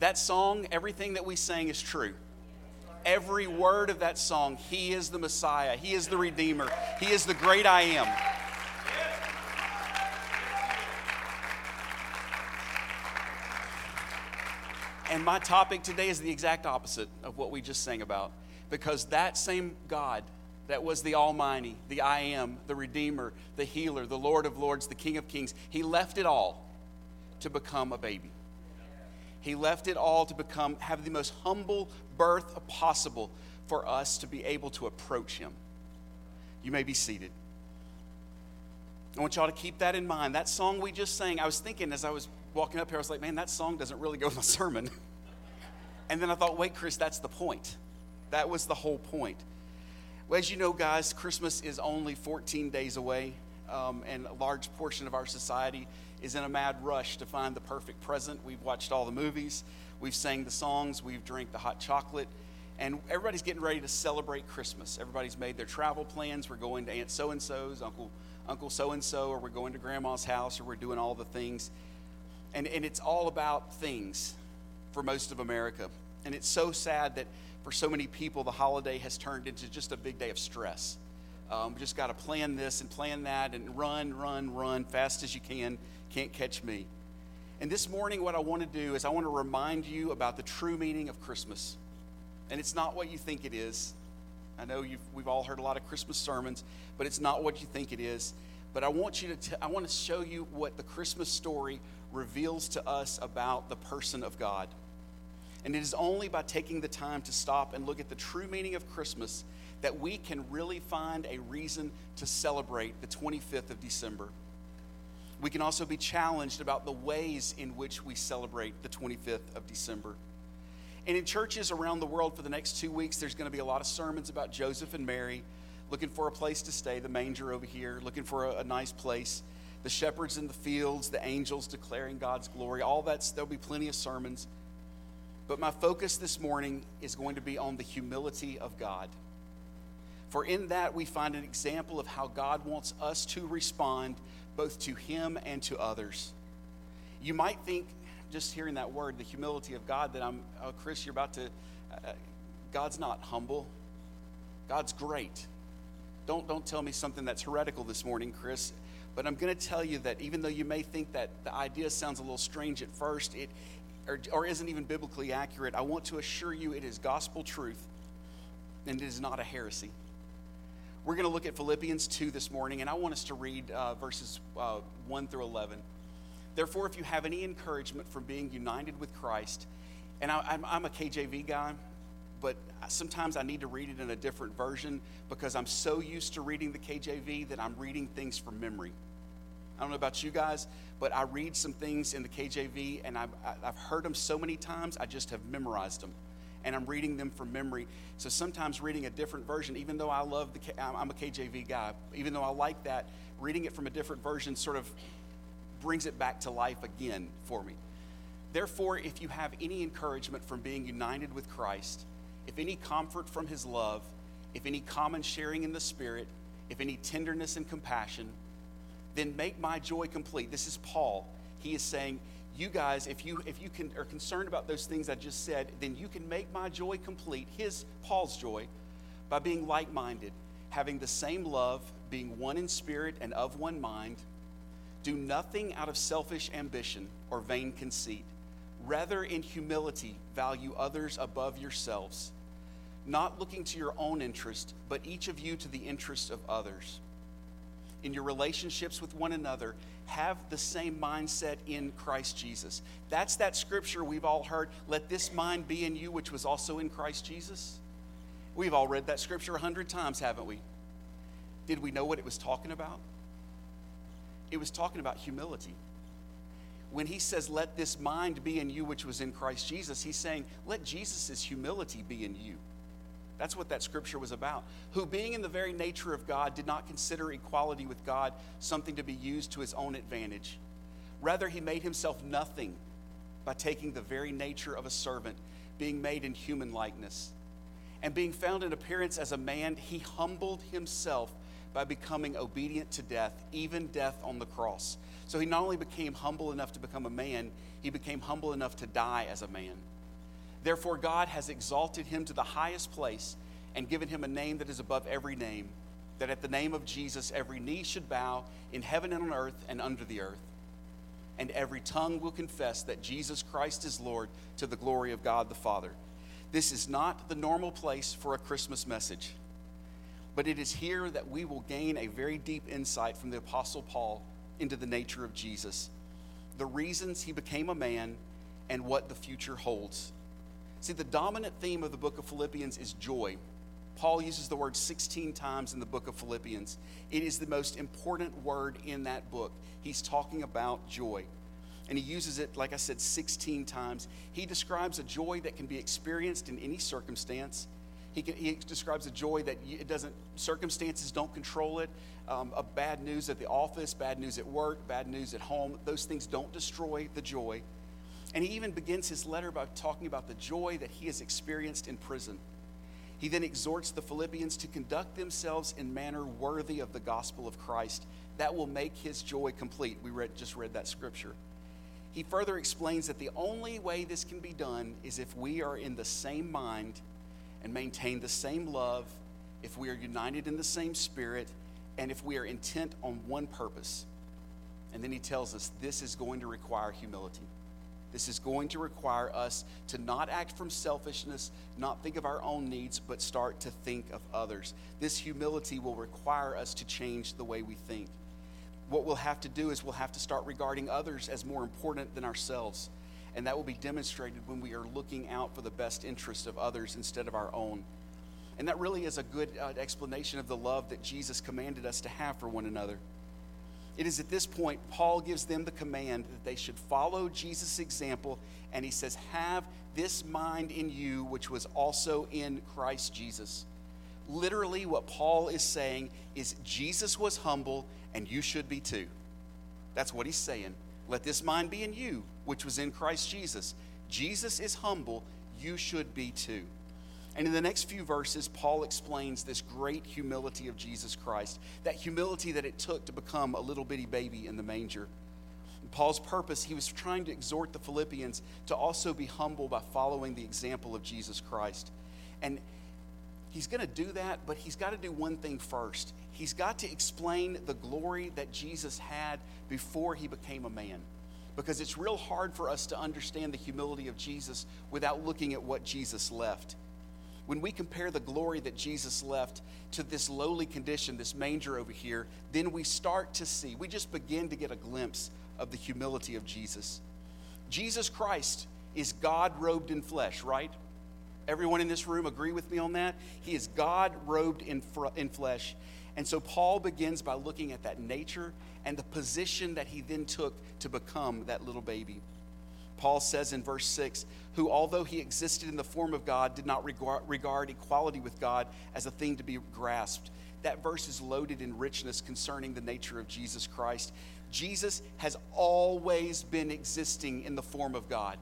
That song, everything that we sang is true. Every word of that song, He is the Messiah, He is the Redeemer, He is the great I am. And my topic today is the exact opposite of what we just sang about. Because that same God that was the Almighty, the I Am, the Redeemer, the Healer, the Lord of Lords, the King of Kings, He left it all to become a baby. He left it all to become, have the most humble birth possible for us to be able to approach Him. You may be seated. I want y'all to keep that in mind. That song we just sang, I was thinking as I was walking up here, I was like, man, that song doesn't really go with my sermon. and then I thought, wait, Chris, that's the point. That was the whole point. Well, as you know, guys, Christmas is only 14 days away, um, and a large portion of our society is in a mad rush to find the perfect present. We've watched all the movies, we've sang the songs, we've drank the hot chocolate, and everybody's getting ready to celebrate Christmas. Everybody's made their travel plans. We're going to Aunt so and so's, Uncle Uncle so and so, or we're going to Grandma's house, or we're doing all the things. And, and it's all about things for most of America. And it's so sad that for so many people, the holiday has turned into just a big day of stress. Um, just got to plan this and plan that and run, run, run fast as you can. Can't catch me. And this morning, what I want to do is I want to remind you about the true meaning of Christmas. And it's not what you think it is. I know we've all heard a lot of Christmas sermons, but it's not what you think it is. But I want you to t- I want to show you what the Christmas story reveals to us about the person of God. And it is only by taking the time to stop and look at the true meaning of Christmas that we can really find a reason to celebrate the 25th of December. We can also be challenged about the ways in which we celebrate the 25th of December. And in churches around the world for the next two weeks, there's going to be a lot of sermons about Joseph and Mary looking for a place to stay, the manger over here, looking for a, a nice place, the shepherds in the fields, the angels declaring God's glory. All that's, there'll be plenty of sermons. But my focus this morning is going to be on the humility of God. For in that we find an example of how God wants us to respond both to Him and to others. You might think, just hearing that word, the humility of God, that I'm, oh, Chris, you're about to, uh, God's not humble. God's great. Don't, don't tell me something that's heretical this morning, Chris. But I'm going to tell you that even though you may think that the idea sounds a little strange at first, it, or, or isn't even biblically accurate, I want to assure you it is gospel truth and it is not a heresy. We're going to look at Philippians 2 this morning, and I want us to read uh, verses uh, 1 through 11. Therefore, if you have any encouragement from being united with Christ, and I, I'm, I'm a KJV guy, but sometimes I need to read it in a different version because I'm so used to reading the KJV that I'm reading things from memory. I don't know about you guys, but I read some things in the KJV and I've, I've heard them so many times, I just have memorized them and I'm reading them from memory. So sometimes reading a different version, even though I love the, I'm a KJV guy, even though I like that, reading it from a different version sort of brings it back to life again for me. Therefore, if you have any encouragement from being united with Christ, if any comfort from his love, if any common sharing in the Spirit, if any tenderness and compassion, then make my joy complete. This is Paul. He is saying, you guys, if you if you can are concerned about those things I just said, then you can make my joy complete, his Paul's joy, by being like-minded, having the same love, being one in spirit and of one mind. Do nothing out of selfish ambition or vain conceit. Rather, in humility, value others above yourselves, not looking to your own interest, but each of you to the interest of others. In your relationships with one another, have the same mindset in Christ Jesus. That's that scripture we've all heard. Let this mind be in you, which was also in Christ Jesus. We've all read that scripture a hundred times, haven't we? Did we know what it was talking about? It was talking about humility. When he says, Let this mind be in you, which was in Christ Jesus, he's saying, Let Jesus' humility be in you. That's what that scripture was about. Who, being in the very nature of God, did not consider equality with God something to be used to his own advantage. Rather, he made himself nothing by taking the very nature of a servant, being made in human likeness. And being found in appearance as a man, he humbled himself by becoming obedient to death, even death on the cross. So he not only became humble enough to become a man, he became humble enough to die as a man. Therefore, God has exalted him to the highest place and given him a name that is above every name, that at the name of Jesus every knee should bow in heaven and on earth and under the earth, and every tongue will confess that Jesus Christ is Lord to the glory of God the Father. This is not the normal place for a Christmas message, but it is here that we will gain a very deep insight from the Apostle Paul into the nature of Jesus, the reasons he became a man, and what the future holds. See, the dominant theme of the book of Philippians is joy. Paul uses the word 16 times in the book of Philippians. It is the most important word in that book. He's talking about joy. And he uses it, like I said, 16 times. He describes a joy that can be experienced in any circumstance. He, can, he describes a joy that it doesn't, circumstances don't control it. Um, a bad news at the office, bad news at work, bad news at home, those things don't destroy the joy. And he even begins his letter by talking about the joy that he has experienced in prison. He then exhorts the Philippians to conduct themselves in manner worthy of the gospel of Christ. That will make his joy complete. We read, just read that scripture. He further explains that the only way this can be done is if we are in the same mind and maintain the same love, if we are united in the same spirit, and if we are intent on one purpose. And then he tells us this is going to require humility. This is going to require us to not act from selfishness, not think of our own needs, but start to think of others. This humility will require us to change the way we think. What we'll have to do is we'll have to start regarding others as more important than ourselves. And that will be demonstrated when we are looking out for the best interest of others instead of our own. And that really is a good uh, explanation of the love that Jesus commanded us to have for one another. It is at this point, Paul gives them the command that they should follow Jesus' example, and he says, Have this mind in you, which was also in Christ Jesus. Literally, what Paul is saying is Jesus was humble, and you should be too. That's what he's saying. Let this mind be in you, which was in Christ Jesus. Jesus is humble, you should be too. And in the next few verses, Paul explains this great humility of Jesus Christ, that humility that it took to become a little bitty baby in the manger. Paul's purpose, he was trying to exhort the Philippians to also be humble by following the example of Jesus Christ. And he's going to do that, but he's got to do one thing first. He's got to explain the glory that Jesus had before he became a man. Because it's real hard for us to understand the humility of Jesus without looking at what Jesus left when we compare the glory that Jesus left to this lowly condition, this manger over here, then we start to see, we just begin to get a glimpse of the humility of Jesus. Jesus Christ is God robed in flesh, right? Everyone in this room agree with me on that? He is God robed in, fr- in flesh. And so Paul begins by looking at that nature and the position that he then took to become that little baby. Paul says in verse 6 who, although he existed in the form of God, did not regard equality with God as a thing to be grasped. That verse is loaded in richness concerning the nature of Jesus Christ. Jesus has always been existing in the form of God.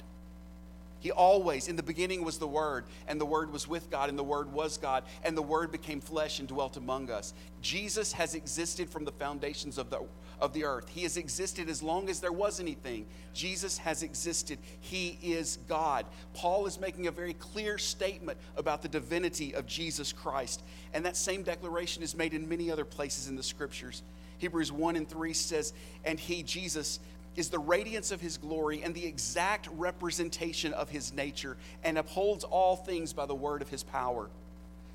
He always, in the beginning was the Word, and the Word was with God, and the Word was God, and the Word became flesh and dwelt among us. Jesus has existed from the foundations of the, of the earth. He has existed as long as there was anything. Jesus has existed. He is God. Paul is making a very clear statement about the divinity of Jesus Christ, and that same declaration is made in many other places in the Scriptures. Hebrews 1 and 3 says, And he, Jesus, is the radiance of his glory and the exact representation of his nature and upholds all things by the word of his power.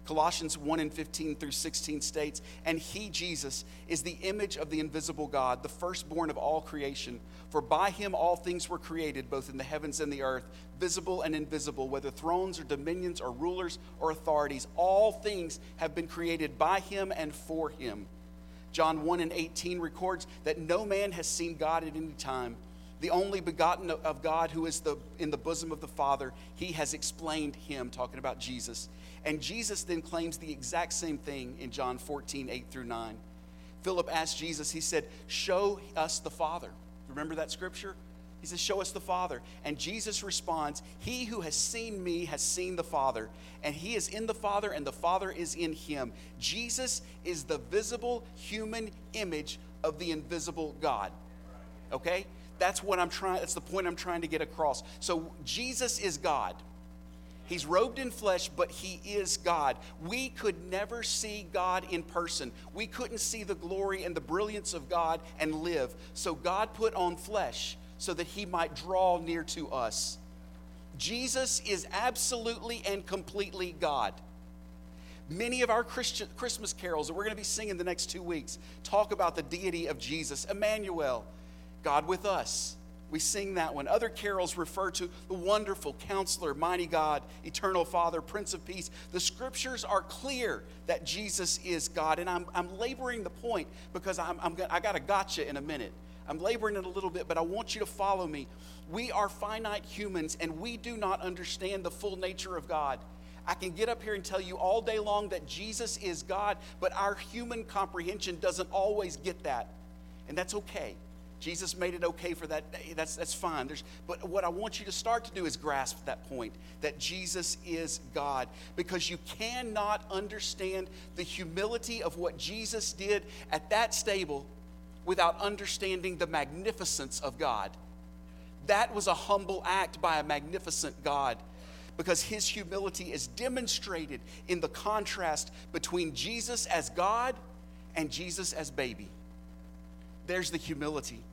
Colossians 1 and 15 through 16 states, And he, Jesus, is the image of the invisible God, the firstborn of all creation. For by him all things were created, both in the heavens and the earth, visible and invisible, whether thrones or dominions or rulers or authorities. All things have been created by him and for him. John 1 and 18 records that no man has seen God at any time. The only begotten of God who is the, in the bosom of the Father, he has explained him, talking about Jesus. And Jesus then claims the exact same thing in John 14, 8 through 9. Philip asked Jesus, he said, Show us the Father. Remember that scripture? He says, Show us the Father. And Jesus responds, He who has seen me has seen the Father, and he is in the Father, and the Father is in him. Jesus is the visible human image of the invisible God. Okay? That's what I'm trying, that's the point I'm trying to get across. So Jesus is God. He's robed in flesh, but he is God. We could never see God in person. We couldn't see the glory and the brilliance of God and live. So God put on flesh so that he might draw near to us. Jesus is absolutely and completely God. Many of our Christian, Christmas carols that we're going to be singing the next two weeks talk about the deity of Jesus, Emmanuel, God with us. We sing that one. Other carols refer to the wonderful counselor, mighty God, eternal Father, Prince of Peace. The scriptures are clear that Jesus is God. And I'm, I'm laboring the point because I'm, I'm, I got a gotcha in a minute. I'm laboring it a little bit, but I want you to follow me. We are finite humans and we do not understand the full nature of God. I can get up here and tell you all day long that Jesus is God, but our human comprehension doesn't always get that. And that's okay. Jesus made it okay for that. That's, that's fine. There's, but what I want you to start to do is grasp that point that Jesus is God because you cannot understand the humility of what Jesus did at that stable without understanding the magnificence of God. That was a humble act by a magnificent God because his humility is demonstrated in the contrast between Jesus as God and Jesus as baby. There's the humility.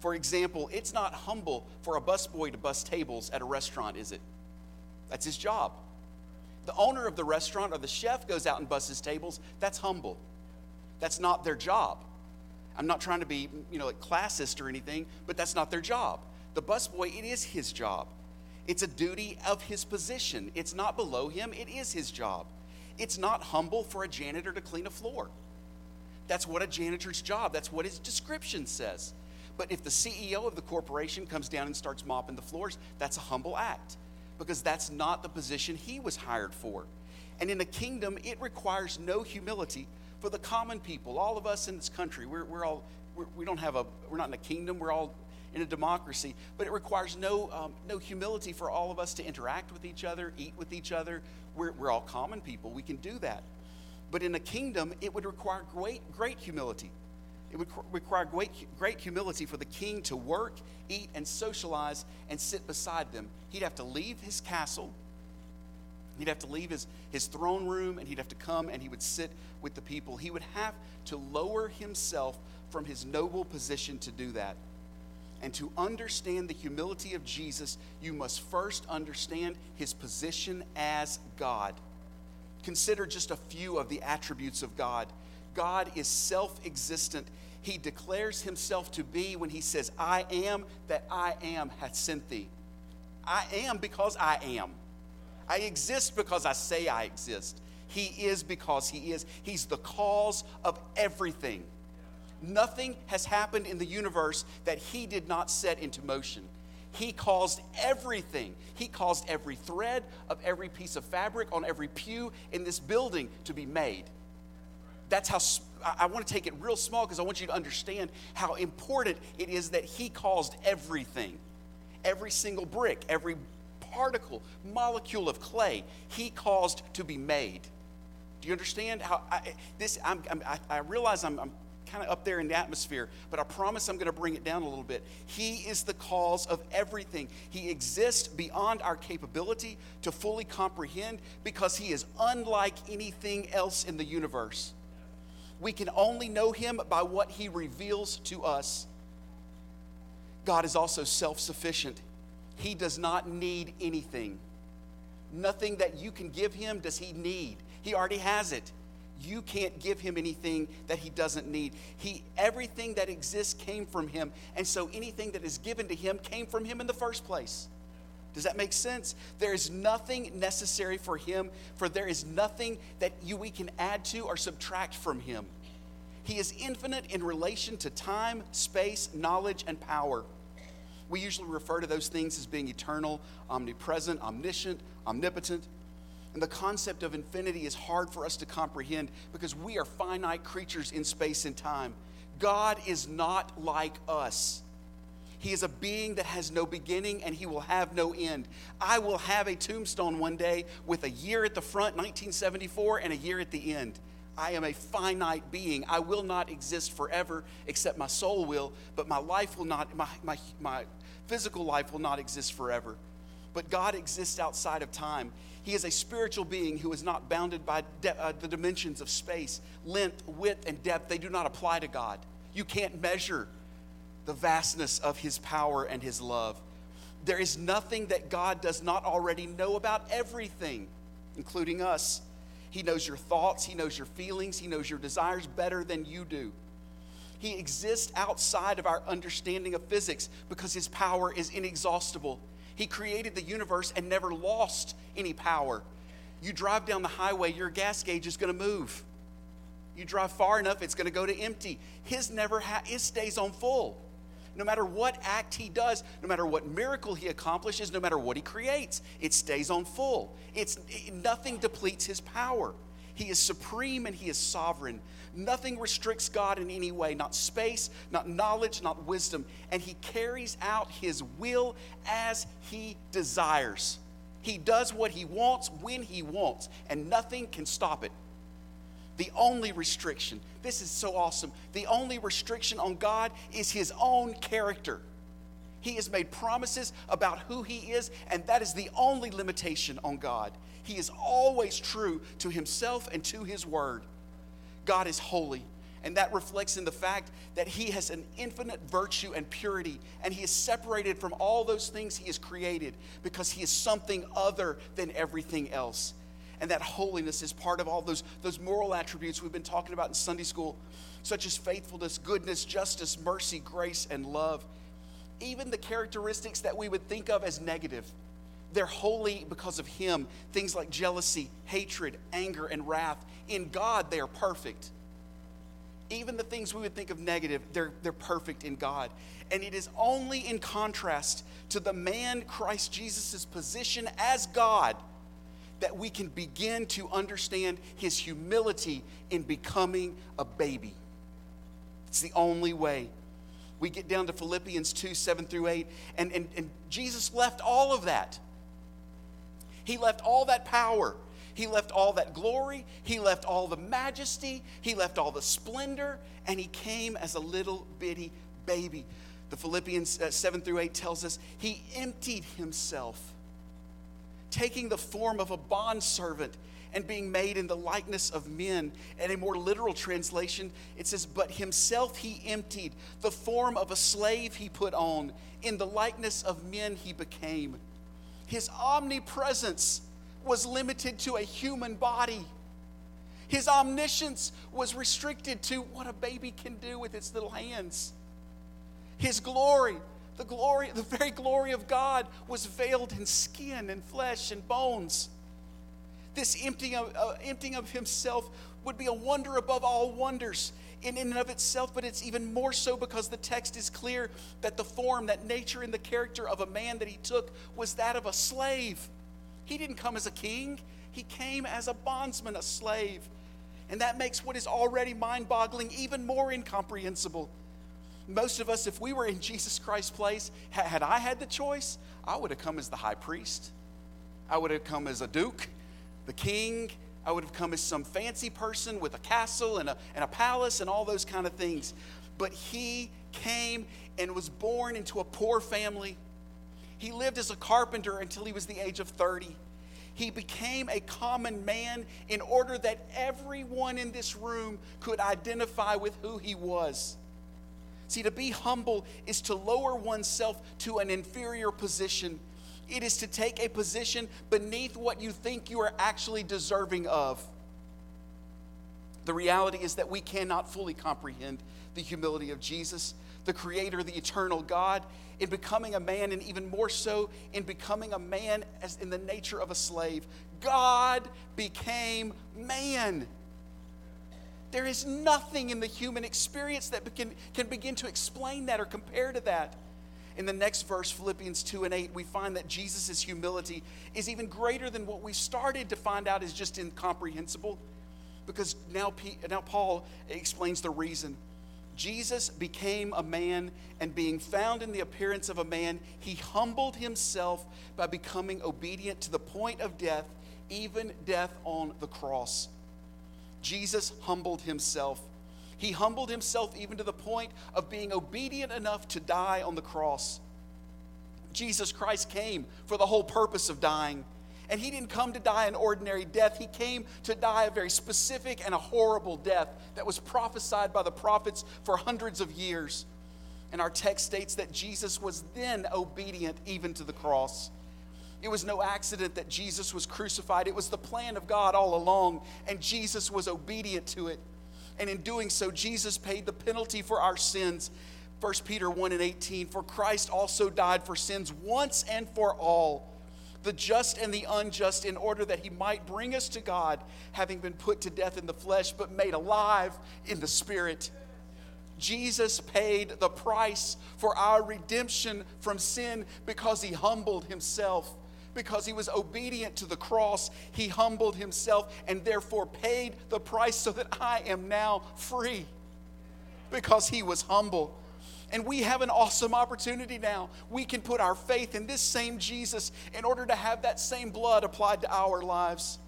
For example, it's not humble for a busboy to bus tables at a restaurant, is it? That's his job. The owner of the restaurant or the chef goes out and buses tables. That's humble. That's not their job. I'm not trying to be, you know, like classist or anything, but that's not their job. The busboy, it is his job. It's a duty of his position. It's not below him, it is his job. It's not humble for a janitor to clean a floor. That's what a janitor's job, that's what his description says. But if the CEO of the corporation comes down and starts mopping the floors, that's a humble act because that's not the position he was hired for. And in the kingdom, it requires no humility for the common people. All of us in this country, we're, we're all, we're, we do not have a, we're not in a kingdom, we're all in a democracy, but it requires no, um, no humility for all of us to interact with each other, eat with each other. We're, we're all common people, we can do that. But in a kingdom, it would require great, great humility it would require great, great humility for the king to work, eat, and socialize and sit beside them. He'd have to leave his castle, he'd have to leave his, his throne room, and he'd have to come and he would sit with the people. He would have to lower himself from his noble position to do that. And to understand the humility of Jesus, you must first understand his position as God. Consider just a few of the attributes of God. God is self existent. He declares himself to be when he says, I am that I am hath sent thee. I am because I am. I exist because I say I exist. He is because he is. He's the cause of everything. Nothing has happened in the universe that he did not set into motion. He caused everything. He caused every thread of every piece of fabric on every pew in this building to be made that's how I want to take it real small because I want you to understand how important it is that He caused everything, every single brick, every particle, molecule of clay, He caused to be made. Do you understand how I, this? I'm, I'm, i realize I'm, I'm kind of up there in the atmosphere, but I promise I'm going to bring it down a little bit. He is the cause of everything. He exists beyond our capability to fully comprehend because He is unlike anything else in the universe. We can only know him by what he reveals to us. God is also self sufficient, he does not need anything. Nothing that you can give him does he need. He already has it. You can't give him anything that he doesn't need. He everything that exists came from him, and so anything that is given to him came from him in the first place. Does that make sense? There is nothing necessary for him, for there is nothing that you, we can add to or subtract from him. He is infinite in relation to time, space, knowledge, and power. We usually refer to those things as being eternal, omnipresent, omniscient, omnipotent. And the concept of infinity is hard for us to comprehend because we are finite creatures in space and time. God is not like us. He is a being that has no beginning and he will have no end. I will have a tombstone one day with a year at the front, 1974, and a year at the end. I am a finite being. I will not exist forever, except my soul will, but my life will not, my, my, my physical life will not exist forever. But God exists outside of time. He is a spiritual being who is not bounded by de- uh, the dimensions of space, length, width, and depth. They do not apply to God. You can't measure the vastness of His power and His love. There is nothing that God does not already know about everything, including us. He knows your thoughts, He knows your feelings, He knows your desires better than you do. He exists outside of our understanding of physics because His power is inexhaustible. He created the universe and never lost any power. You drive down the highway, your gas gauge is going to move. You drive far enough, it's going to go to empty. His never ha- his stays on full. No matter what act he does, no matter what miracle he accomplishes, no matter what he creates, it stays on full. It's nothing depletes his power. He is supreme and he is sovereign. Nothing restricts God in any way, not space, not knowledge, not wisdom. And he carries out his will as he desires. He does what he wants when he wants, and nothing can stop it. The only restriction, this is so awesome, the only restriction on God is his own character. He has made promises about who he is, and that is the only limitation on God. He is always true to himself and to his word. God is holy, and that reflects in the fact that he has an infinite virtue and purity, and he is separated from all those things he has created because he is something other than everything else. And that holiness is part of all those, those moral attributes we've been talking about in Sunday school, such as faithfulness, goodness, justice, mercy, grace, and love. Even the characteristics that we would think of as negative, they're holy because of Him. Things like jealousy, hatred, anger, and wrath. In God, they are perfect. Even the things we would think of negative, they're, they're perfect in God. And it is only in contrast to the man Christ Jesus' position as God that we can begin to understand his humility in becoming a baby. It's the only way. We get down to Philippians 2 7 through 8, and, and, and Jesus left all of that. He left all that power. He left all that glory. He left all the majesty. He left all the splendor. And he came as a little bitty baby. The Philippians uh, 7 through 8 tells us he emptied himself taking the form of a bondservant and being made in the likeness of men. And a more literal translation, it says, But himself he emptied, the form of a slave he put on, in the likeness of men he became. His omnipresence was limited to a human body. His omniscience was restricted to what a baby can do with its little hands. His glory the glory, the very glory of God was veiled in skin and flesh and bones. This emptying of, uh, emptying of himself would be a wonder above all wonders in, in and of itself, but it's even more so because the text is clear that the form, that nature, and the character of a man that he took was that of a slave. He didn't come as a king, he came as a bondsman, a slave. And that makes what is already mind boggling even more incomprehensible most of us, if we were in Jesus Christ's place, had I had the choice, I would have come as the high priest. I would have come as a duke, the king. I would have come as some fancy person with a castle and a, and a palace and all those kind of things. But he came and was born into a poor family. He lived as a carpenter until he was the age of 30. He became a common man in order that everyone in this room could identify with who he was. See, to be humble is to lower oneself to an inferior position. It is to take a position beneath what you think you are actually deserving of. The reality is that we cannot fully comprehend the humility of Jesus, the Creator, the eternal God, in becoming a man, and even more so in becoming a man as in the nature of a slave. God became man. There is nothing in the human experience that can, can begin to explain that or compare to that. In the next verse, Philippians 2 and 8, we find that Jesus' humility is even greater than what we started to find out is just incomprehensible. Because now, now Paul explains the reason. Jesus became a man, and being found in the appearance of a man, he humbled himself by becoming obedient to the point of death, even death on the cross. Jesus humbled himself. He humbled himself even to the point of being obedient enough to die on the cross. Jesus Christ came for the whole purpose of dying. And he didn't come to die an ordinary death. He came to die a very specific and a horrible death that was prophesied by the prophets for hundreds of years. And our text states that Jesus was then obedient even to the cross. It was no accident that Jesus was crucified. It was the plan of God all along, and Jesus was obedient to it. And in doing so, Jesus paid the penalty for our sins. 1 Peter 1 and 18 For Christ also died for sins once and for all the just and the unjust, in order that he might bring us to God, having been put to death in the flesh, but made alive in the spirit. Jesus paid the price for our redemption from sin because he humbled himself. Because he was obedient to the cross, he humbled himself and therefore paid the price so that I am now free. Because he was humble. And we have an awesome opportunity now. We can put our faith in this same Jesus in order to have that same blood applied to our lives.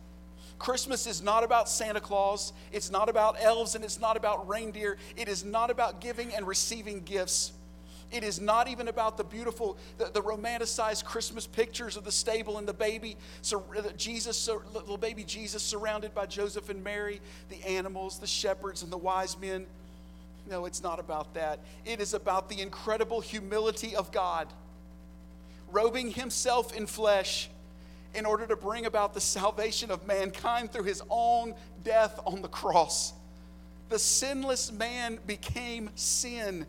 Christmas is not about Santa Claus, it's not about elves, and it's not about reindeer. It is not about giving and receiving gifts. It is not even about the beautiful, the, the romanticized Christmas pictures of the stable and the baby, Jesus, little baby Jesus surrounded by Joseph and Mary, the animals, the shepherds, and the wise men. No, it's not about that. It is about the incredible humility of God, robing himself in flesh in order to bring about the salvation of mankind through his own death on the cross. The sinless man became sin,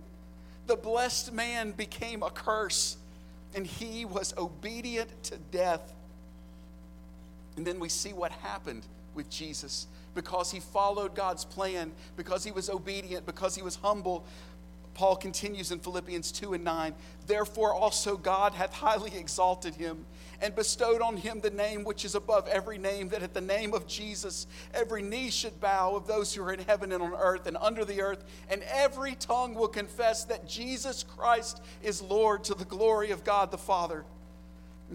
the blessed man became a curse, and he was obedient to death. And then we see what happened with Jesus because he followed God's plan, because he was obedient, because he was humble. Paul continues in Philippians 2 and 9. Therefore, also God hath highly exalted him and bestowed on him the name which is above every name, that at the name of Jesus every knee should bow of those who are in heaven and on earth and under the earth, and every tongue will confess that Jesus Christ is Lord to the glory of God the Father.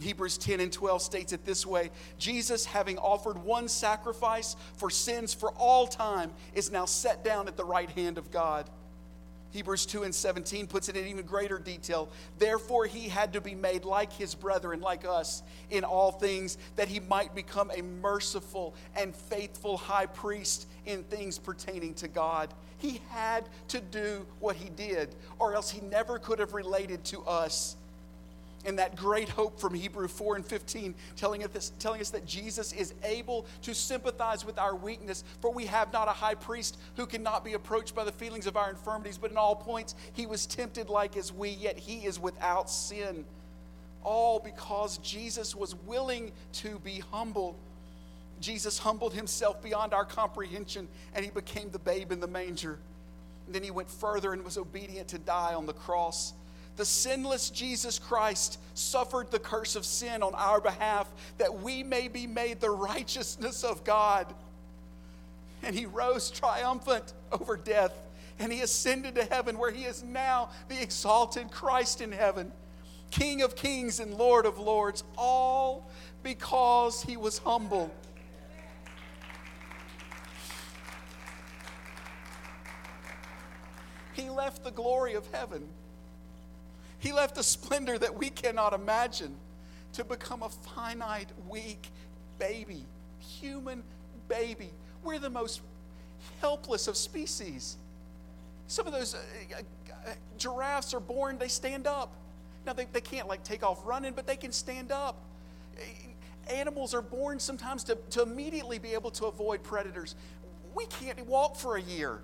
Hebrews 10 and 12 states it this way Jesus, having offered one sacrifice for sins for all time, is now set down at the right hand of God. Hebrews 2 and 17 puts it in even greater detail. Therefore, he had to be made like his brethren, like us, in all things, that he might become a merciful and faithful high priest in things pertaining to God. He had to do what he did, or else he never could have related to us and that great hope from Hebrew 4 and 15, telling us, telling us that Jesus is able to sympathize with our weakness, for we have not a high priest who cannot be approached by the feelings of our infirmities, but in all points he was tempted like as we, yet he is without sin. All because Jesus was willing to be humble. Jesus humbled himself beyond our comprehension, and he became the babe in the manger. And then he went further and was obedient to die on the cross the sinless Jesus Christ suffered the curse of sin on our behalf that we may be made the righteousness of God. And he rose triumphant over death and he ascended to heaven where he is now the exalted Christ in heaven, King of kings and Lord of lords, all because he was humble. He left the glory of heaven he left a splendor that we cannot imagine to become a finite, weak baby, human baby. We're the most helpless of species. Some of those uh, uh, giraffes are born, they stand up. Now, they, they can't like take off running, but they can stand up. Animals are born sometimes to, to immediately be able to avoid predators. We can't walk for a year.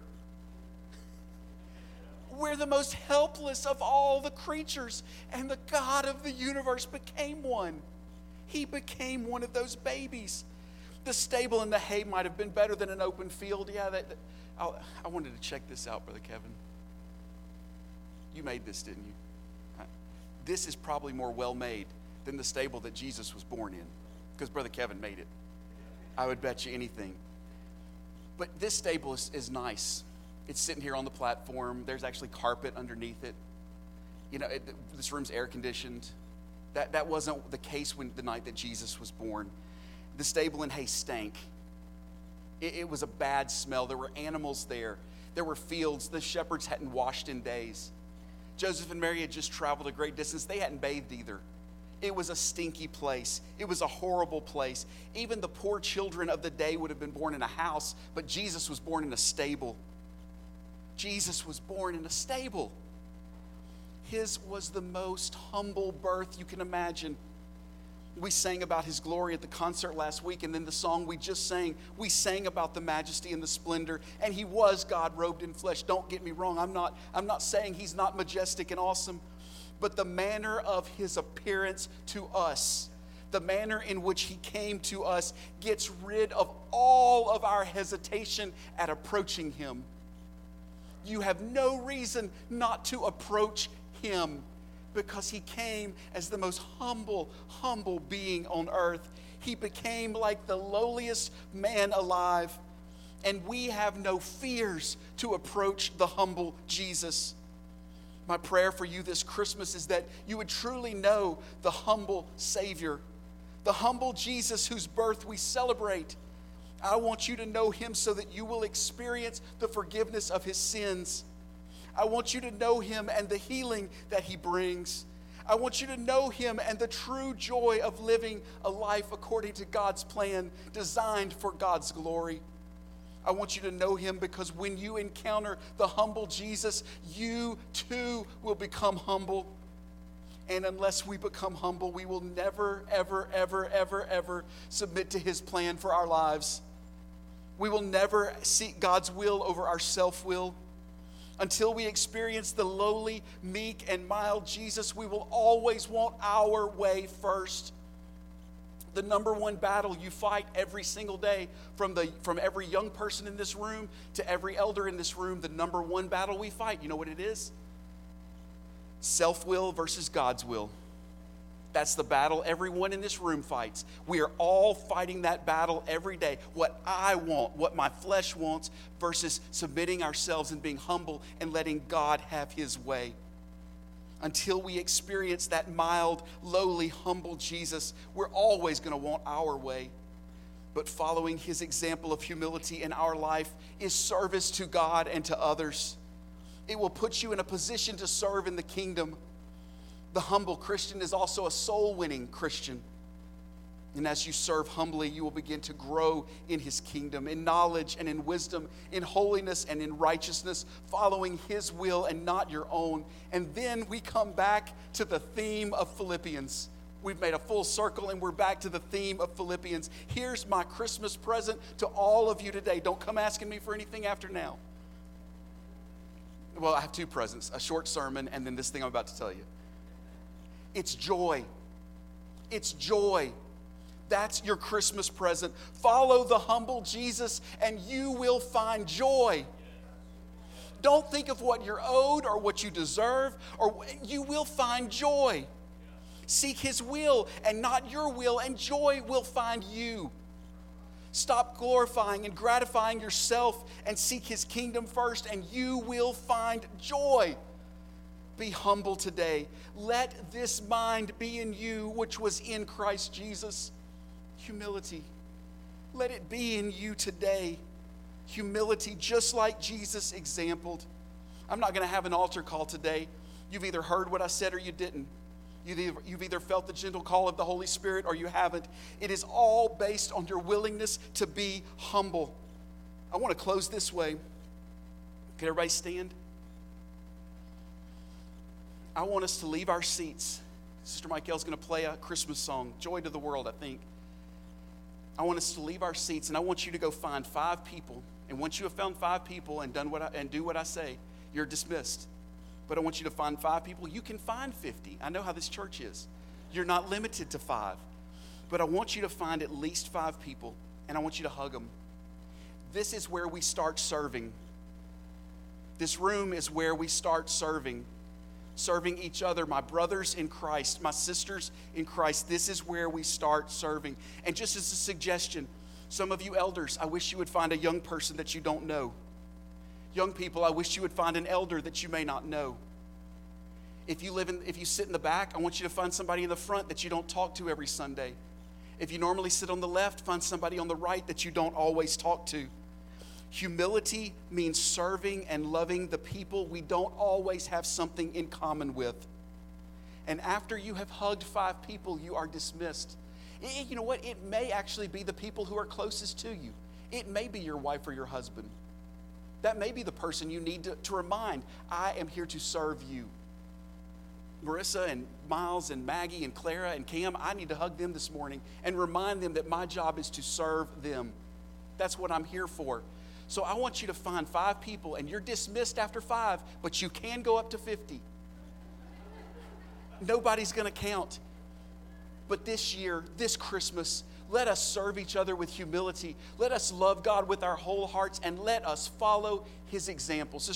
We're the most helpless of all the creatures, and the God of the universe became one. He became one of those babies. The stable and the hay might have been better than an open field. Yeah, that, that I wanted to check this out, Brother Kevin. You made this, didn't you? This is probably more well made than the stable that Jesus was born in, because Brother Kevin made it. I would bet you anything. But this stable is, is nice It's sitting here on the platform. There's actually carpet underneath it. You know, it, this room's air conditioned. That, that wasn't the case when the night that Jesus was born. The stable in Hay stank. It, it was a bad smell. There were animals there. There were fields. The shepherds hadn't washed in days. Joseph and Mary had just traveled a great distance. They hadn't bathed either. It was a stinky place. It was a horrible place. Even the poor children of the day would have been born in a house, but Jesus was born in a stable. Jesus was born in a stable. His was the most humble birth you can imagine. We sang about his glory at the concert last week, and then the song we just sang, we sang about the majesty and the splendor. And he was God robed in flesh. Don't get me wrong. I'm not, I'm not saying he's not majestic and awesome, but the manner of his appearance to us, the manner in which he came to us, gets rid of all of our hesitation at approaching him. You have no reason not to approach him because he came as the most humble, humble being on earth. He became like the lowliest man alive. And we have no fears to approach the humble Jesus. My prayer for you this Christmas is that you would truly know the humble Savior, the humble Jesus whose birth we celebrate. I want you to know him so that you will experience the forgiveness of his sins. I want you to know him and the healing that he brings. I want you to know him and the true joy of living a life according to God's plan, designed for God's glory. I want you to know him because when you encounter the humble Jesus, you too will become humble. And unless we become humble, we will never, ever, ever, ever, ever submit to his plan for our lives. We will never seek God's will over our self will. Until we experience the lowly, meek, and mild Jesus, we will always want our way first. The number one battle you fight every single day, from, the, from every young person in this room to every elder in this room, the number one battle we fight, you know what it is? Self will versus God's will. That's the battle everyone in this room fights. We are all fighting that battle every day. What I want, what my flesh wants, versus submitting ourselves and being humble and letting God have His way. Until we experience that mild, lowly, humble Jesus, we're always going to want our way. But following His example of humility in our life is service to God and to others. It will put you in a position to serve in the kingdom the humble Christian is also a soul winning Christian. And as you serve humbly, you will begin to grow in his kingdom, in knowledge and in wisdom, in holiness and in righteousness, following his will and not your own. And then we come back to the theme of Philippians. We've made a full circle and we're back to the theme of Philippians. Here's my Christmas present to all of you today. Don't come asking me for anything after now. Well, I have two presents a short sermon and then this thing I'm about to tell you. It's joy. It's joy. That's your Christmas present. Follow the humble Jesus and you will find joy. Don't think of what you're owed or what you deserve, or you will find joy. Seek His will and not your will, and joy will find you. Stop glorifying and gratifying yourself and seek His kingdom first, and you will find joy. Be humble today. Let this mind be in you, which was in Christ Jesus. Humility. Let it be in you today. Humility, just like Jesus exampled. I'm not going to have an altar call today. You've either heard what I said or you didn't. You've either, you've either felt the gentle call of the Holy Spirit or you haven't. It is all based on your willingness to be humble. I want to close this way. Can everybody stand? I want us to leave our seats. Sister Michael's going to play a Christmas song, Joy to the World, I think. I want us to leave our seats and I want you to go find five people. And once you have found five people and done what I, and do what I say, you're dismissed. But I want you to find five people. You can find 50. I know how this church is. You're not limited to five. But I want you to find at least five people and I want you to hug them. This is where we start serving. This room is where we start serving serving each other, my brothers in Christ, my sisters in Christ. This is where we start serving. And just as a suggestion, some of you elders, I wish you would find a young person that you don't know. Young people, I wish you would find an elder that you may not know. If you live in if you sit in the back, I want you to find somebody in the front that you don't talk to every Sunday. If you normally sit on the left, find somebody on the right that you don't always talk to. Humility means serving and loving the people we don't always have something in common with. And after you have hugged five people, you are dismissed. Eh, You know what? It may actually be the people who are closest to you. It may be your wife or your husband. That may be the person you need to, to remind I am here to serve you. Marissa and Miles and Maggie and Clara and Cam, I need to hug them this morning and remind them that my job is to serve them. That's what I'm here for. So I want you to find five people, and you're dismissed after five, but you can go up to 50. Nobody's going to count. But this year, this Christmas, let us serve each other with humility. Let us love God with our whole hearts, and let us follow his example.